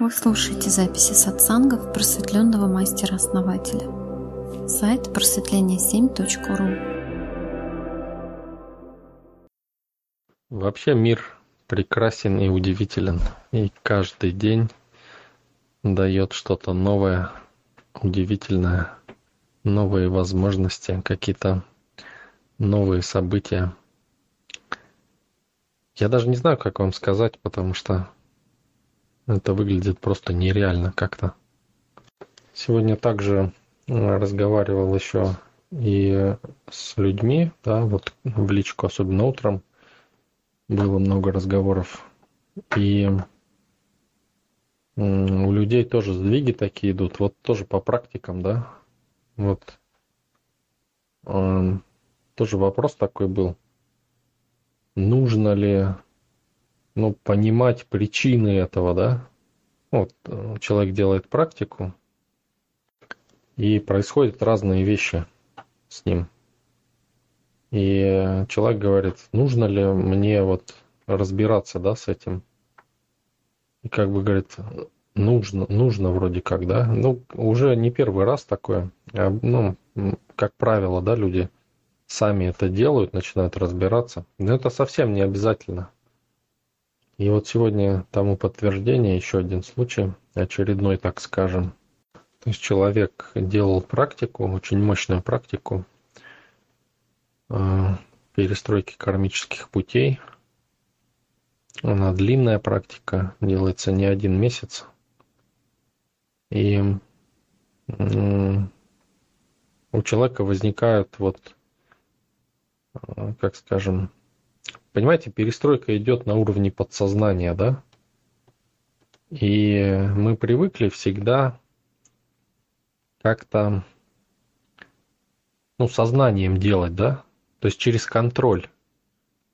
Вы слушаете записи сатсангов просветленного мастера-основателя. Сайт просветление7.ру Вообще мир прекрасен и удивителен, и каждый день дает что-то новое, удивительное, новые возможности, какие-то новые события. Я даже не знаю, как вам сказать, потому что это выглядит просто нереально как-то. Сегодня также э, разговаривал еще и с людьми, да, вот в личку, особенно утром, было много разговоров. И у людей тоже сдвиги такие идут, вот тоже по практикам, да, вот э, тоже вопрос такой был, нужно ли ну, понимать причины этого, да. Вот э, человек делает практику, и происходят разные вещи с ним. И человек говорит, нужно ли мне вот разбираться, да, с этим. И как бы говорит, нужно, нужно вроде как, да. Ну, уже не первый раз такое. А, ну, как правило, да, люди сами это делают, начинают разбираться. Но это совсем не обязательно. И вот сегодня тому подтверждение еще один случай, очередной, так скажем. То есть человек делал практику, очень мощную практику э, перестройки кармических путей. Она длинная практика, делается не один месяц. И у человека возникают вот, э, как скажем, Понимаете, перестройка идет на уровне подсознания, да? И мы привыкли всегда как-то ну, сознанием делать, да? То есть через контроль.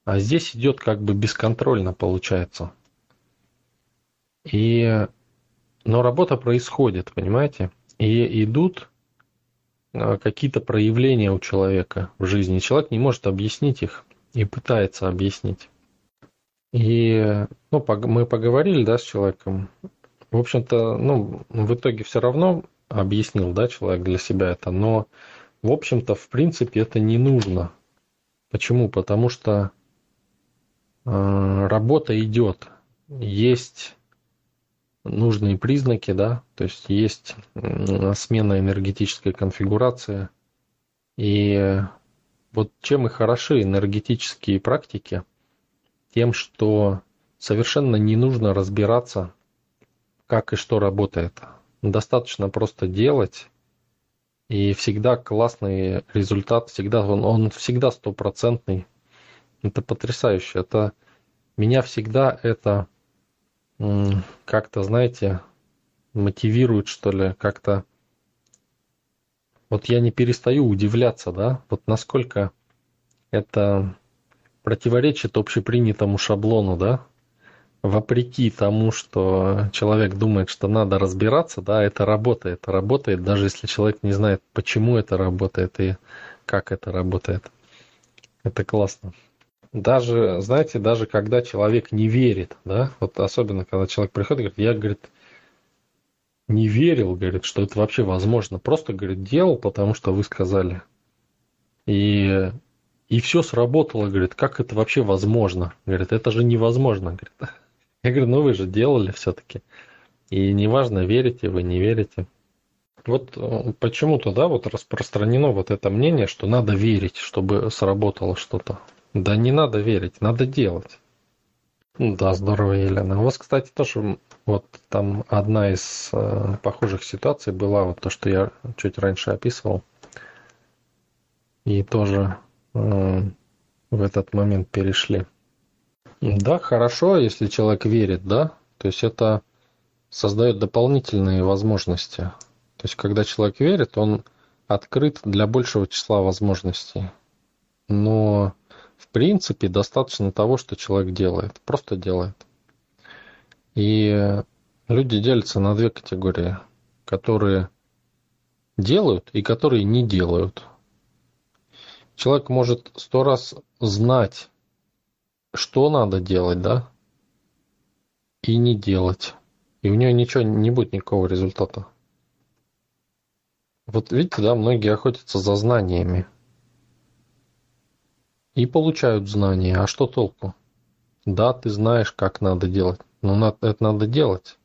А здесь идет как бы бесконтрольно получается. И, но работа происходит, понимаете? И идут а, какие-то проявления у человека в жизни. Человек не может объяснить их и пытается объяснить. И ну, мы поговорили да, с человеком. В общем-то, ну, в итоге все равно объяснил да, человек для себя это, но в общем-то, в принципе, это не нужно. Почему? Потому что э, работа идет, есть нужные признаки, да, то есть есть смена энергетической конфигурации, и вот чем и хороши энергетические практики, тем, что совершенно не нужно разбираться, как и что работает. Достаточно просто делать, и всегда классный результат, всегда он, он всегда стопроцентный. Это потрясающе. Это меня всегда это как-то, знаете, мотивирует, что ли, как-то вот я не перестаю удивляться, да, вот насколько это противоречит общепринятому шаблону, да, вопреки тому, что человек думает, что надо разбираться, да, это работает, работает, даже если человек не знает, почему это работает и как это работает. Это классно. Даже, знаете, даже когда человек не верит, да, вот особенно когда человек приходит и говорит, я, говорит, не верил, говорит, что это вообще возможно. Просто, говорит, делал, потому что вы сказали. И, и все сработало, говорит, как это вообще возможно? Говорит, это же невозможно, говорит. Я говорю, ну вы же делали все-таки. И неважно, верите вы, не верите. Вот э, почему-то, да, вот распространено вот это мнение, что надо верить, чтобы сработало что-то. Да не надо верить, надо делать. Да, здорово, Елена. У вас, кстати, тоже вот там одна из э, похожих ситуаций была, вот то, что я чуть раньше описывал. И тоже э, в этот момент перешли. Да, хорошо, если человек верит, да. То есть это создает дополнительные возможности. То есть когда человек верит, он открыт для большего числа возможностей. Но в принципе достаточно того, что человек делает. Просто делает. И люди делятся на две категории, которые делают и которые не делают. Человек может сто раз знать, что надо делать, да, и не делать. и у нее ничего не будет никакого результата. Вот видите, да, многие охотятся за знаниями. И получают знания. А что толку? Да, ты знаешь, как надо делать. Но это надо делать.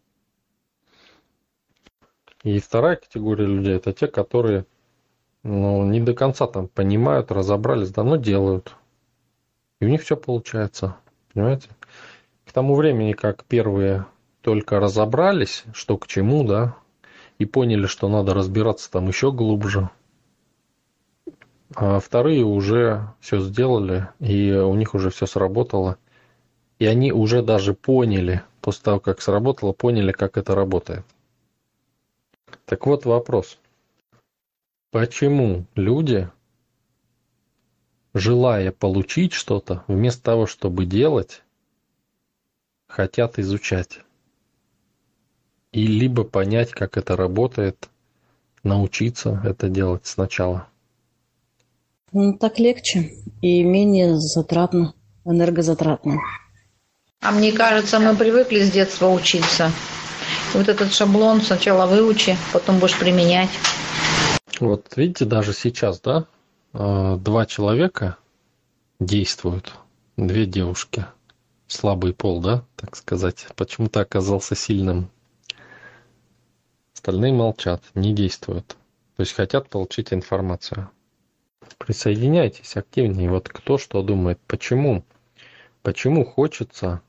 И вторая категория людей это те, которые ну, не до конца там понимают, разобрались, да, но делают. И у них все получается. Понимаете? К тому времени, как первые только разобрались, что к чему, да, и поняли, что надо разбираться там еще глубже, а вторые уже все сделали, и у них уже все сработало. И они уже даже поняли, после того, как сработало, поняли, как это работает. Так вот вопрос. Почему люди, желая получить что-то, вместо того, чтобы делать, хотят изучать? И либо понять, как это работает, научиться это делать сначала. Ну, так легче и менее затратно, энергозатратно. А мне кажется, мы привыкли с детства учиться. Вот этот шаблон сначала выучи, потом будешь применять. Вот видите, даже сейчас, да, а, два человека действуют, две девушки, слабый пол, да, так сказать, почему-то оказался сильным. Остальные молчат, не действуют, то есть хотят получить информацию. Присоединяйтесь активнее. Вот кто что думает, почему, почему хочется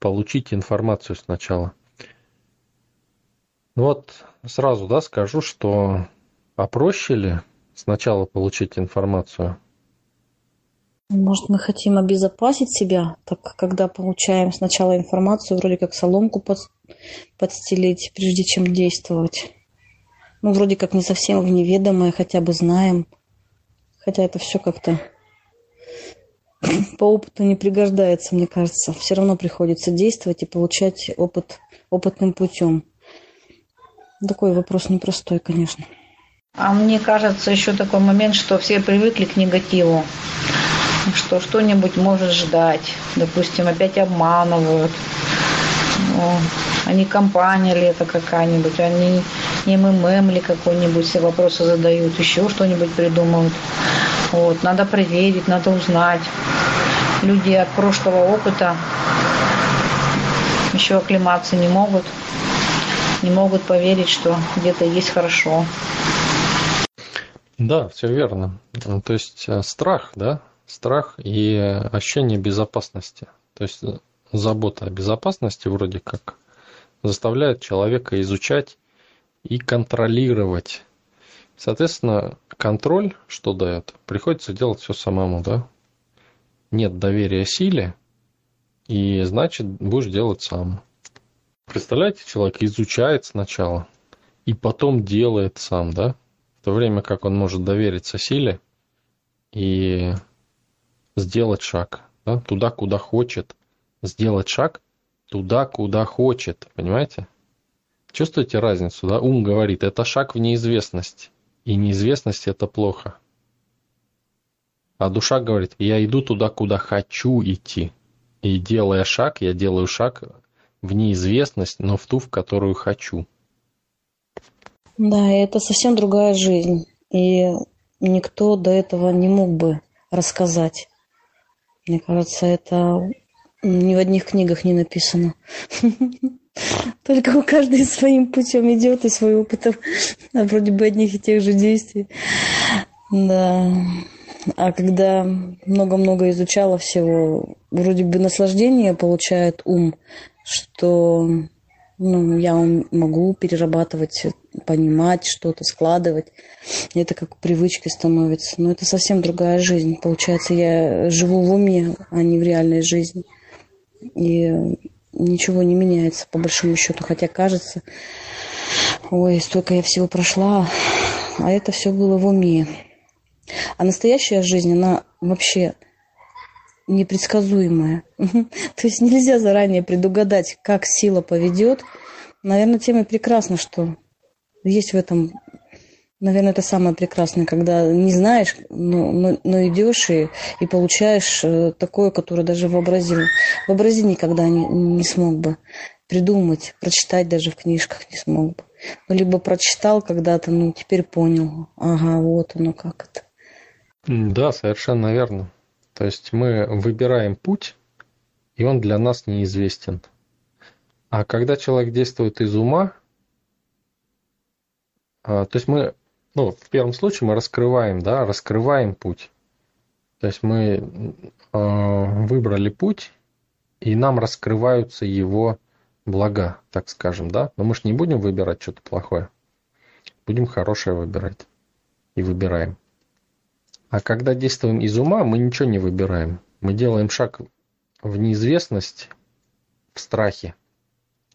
получить информацию сначала. Ну вот сразу, да, скажу, что попроще ли сначала получить информацию? Может, мы хотим обезопасить себя, так когда получаем сначала информацию, вроде как соломку под, подстелить, прежде чем действовать. Ну, вроде как не совсем в неведомое, хотя бы знаем. Хотя это все как-то по опыту не пригождается, мне кажется. Все равно приходится действовать и получать опыт опытным путем. Такой вопрос непростой, конечно. А мне кажется, еще такой момент, что все привыкли к негативу, что что-нибудь может ждать. Допустим, опять обманывают. Ну, а компания ли это какая-нибудь, они не МММ ли какой-нибудь, все вопросы задают, еще что-нибудь придумывают. Вот, надо проверить, надо узнать. Люди от прошлого опыта еще оклематься не могут не могут поверить, что где-то есть хорошо. Да, все верно. Ну, то есть э, страх, да, страх и ощущение безопасности. То есть э, забота о безопасности вроде как заставляет человека изучать и контролировать. Соответственно, контроль что дает? Приходится делать все самому, да? Нет доверия силе, и значит будешь делать сам. Представляете, человек изучает сначала и потом делает сам, да? В то время как он может довериться силе и сделать шаг да? туда, куда хочет. Сделать шаг туда, куда хочет, понимаете? Чувствуете разницу, да? Ум говорит, это шаг в неизвестность. И неизвестность это плохо. А душа говорит, я иду туда, куда хочу идти. И делая шаг, я делаю шаг в неизвестность, но в ту, в которую хочу. Да, это совсем другая жизнь. И никто до этого не мог бы рассказать. Мне кажется, это ни в одних книгах не написано. Только у каждой своим путем идет и свой опыт, а вроде бы одних и тех же действий. Да. А когда много-много изучала всего, вроде бы наслаждение получает ум, что ну, я могу перерабатывать, понимать что-то, складывать. Это как привычкой становится. Но это совсем другая жизнь. Получается, я живу в уме, а не в реальной жизни. И ничего не меняется, по большому счету. Хотя кажется, ой, столько я всего прошла, а это все было в уме. А настоящая жизнь, она вообще непредсказуемая. То есть нельзя заранее предугадать, как сила поведет. Наверное, тем и прекрасно, что есть в этом, наверное, это самое прекрасное, когда не знаешь, но, но, но идешь и, и получаешь э, такое, которое даже вообразил, вообразить никогда не, не смог бы. придумать, прочитать даже в книжках не смог бы. Ну, либо прочитал когда-то, ну, теперь понял. Ага, вот оно как это. Да, совершенно верно. То есть мы выбираем путь, и он для нас неизвестен. А когда человек действует из ума, а, то есть мы, ну, в первом случае мы раскрываем, да, раскрываем путь. То есть мы э, выбрали путь, и нам раскрываются его блага, так скажем, да. Но мы же не будем выбирать что-то плохое. Будем хорошее выбирать. И выбираем. А когда действуем из ума, мы ничего не выбираем. Мы делаем шаг в неизвестность, в страхе.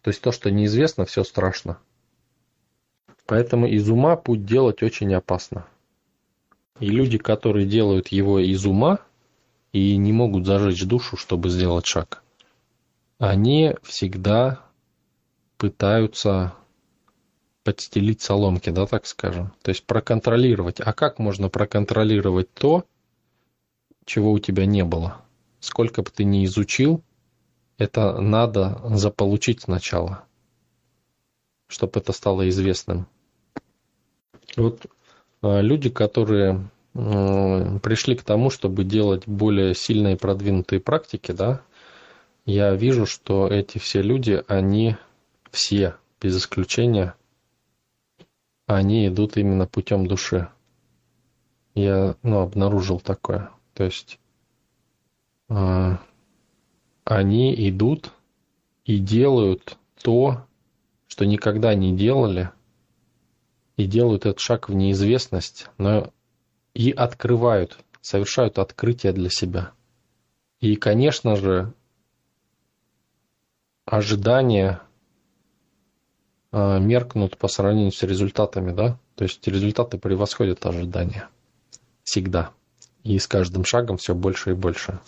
То есть то, что неизвестно, все страшно. Поэтому из ума путь делать очень опасно. И люди, которые делают его из ума и не могут зажечь душу, чтобы сделать шаг, они всегда пытаются подстелить соломки, да, так скажем. То есть проконтролировать. А как можно проконтролировать то, чего у тебя не было? Сколько бы ты ни изучил, это надо заполучить сначала, чтобы это стало известным. Вот а, люди, которые пришли к тому, чтобы делать более сильные продвинутые практики, да, я вижу, что эти все люди, они все, без исключения, они идут именно путем души. Я ну, обнаружил такое. То есть э, они идут и делают то, что никогда не делали, и делают этот шаг в неизвестность, но и открывают, совершают открытие для себя. И, конечно же, ожидания э, меркнут по сравнению с результатами, да? То есть результаты превосходят ожидания. Всегда. И с каждым шагом все больше и больше.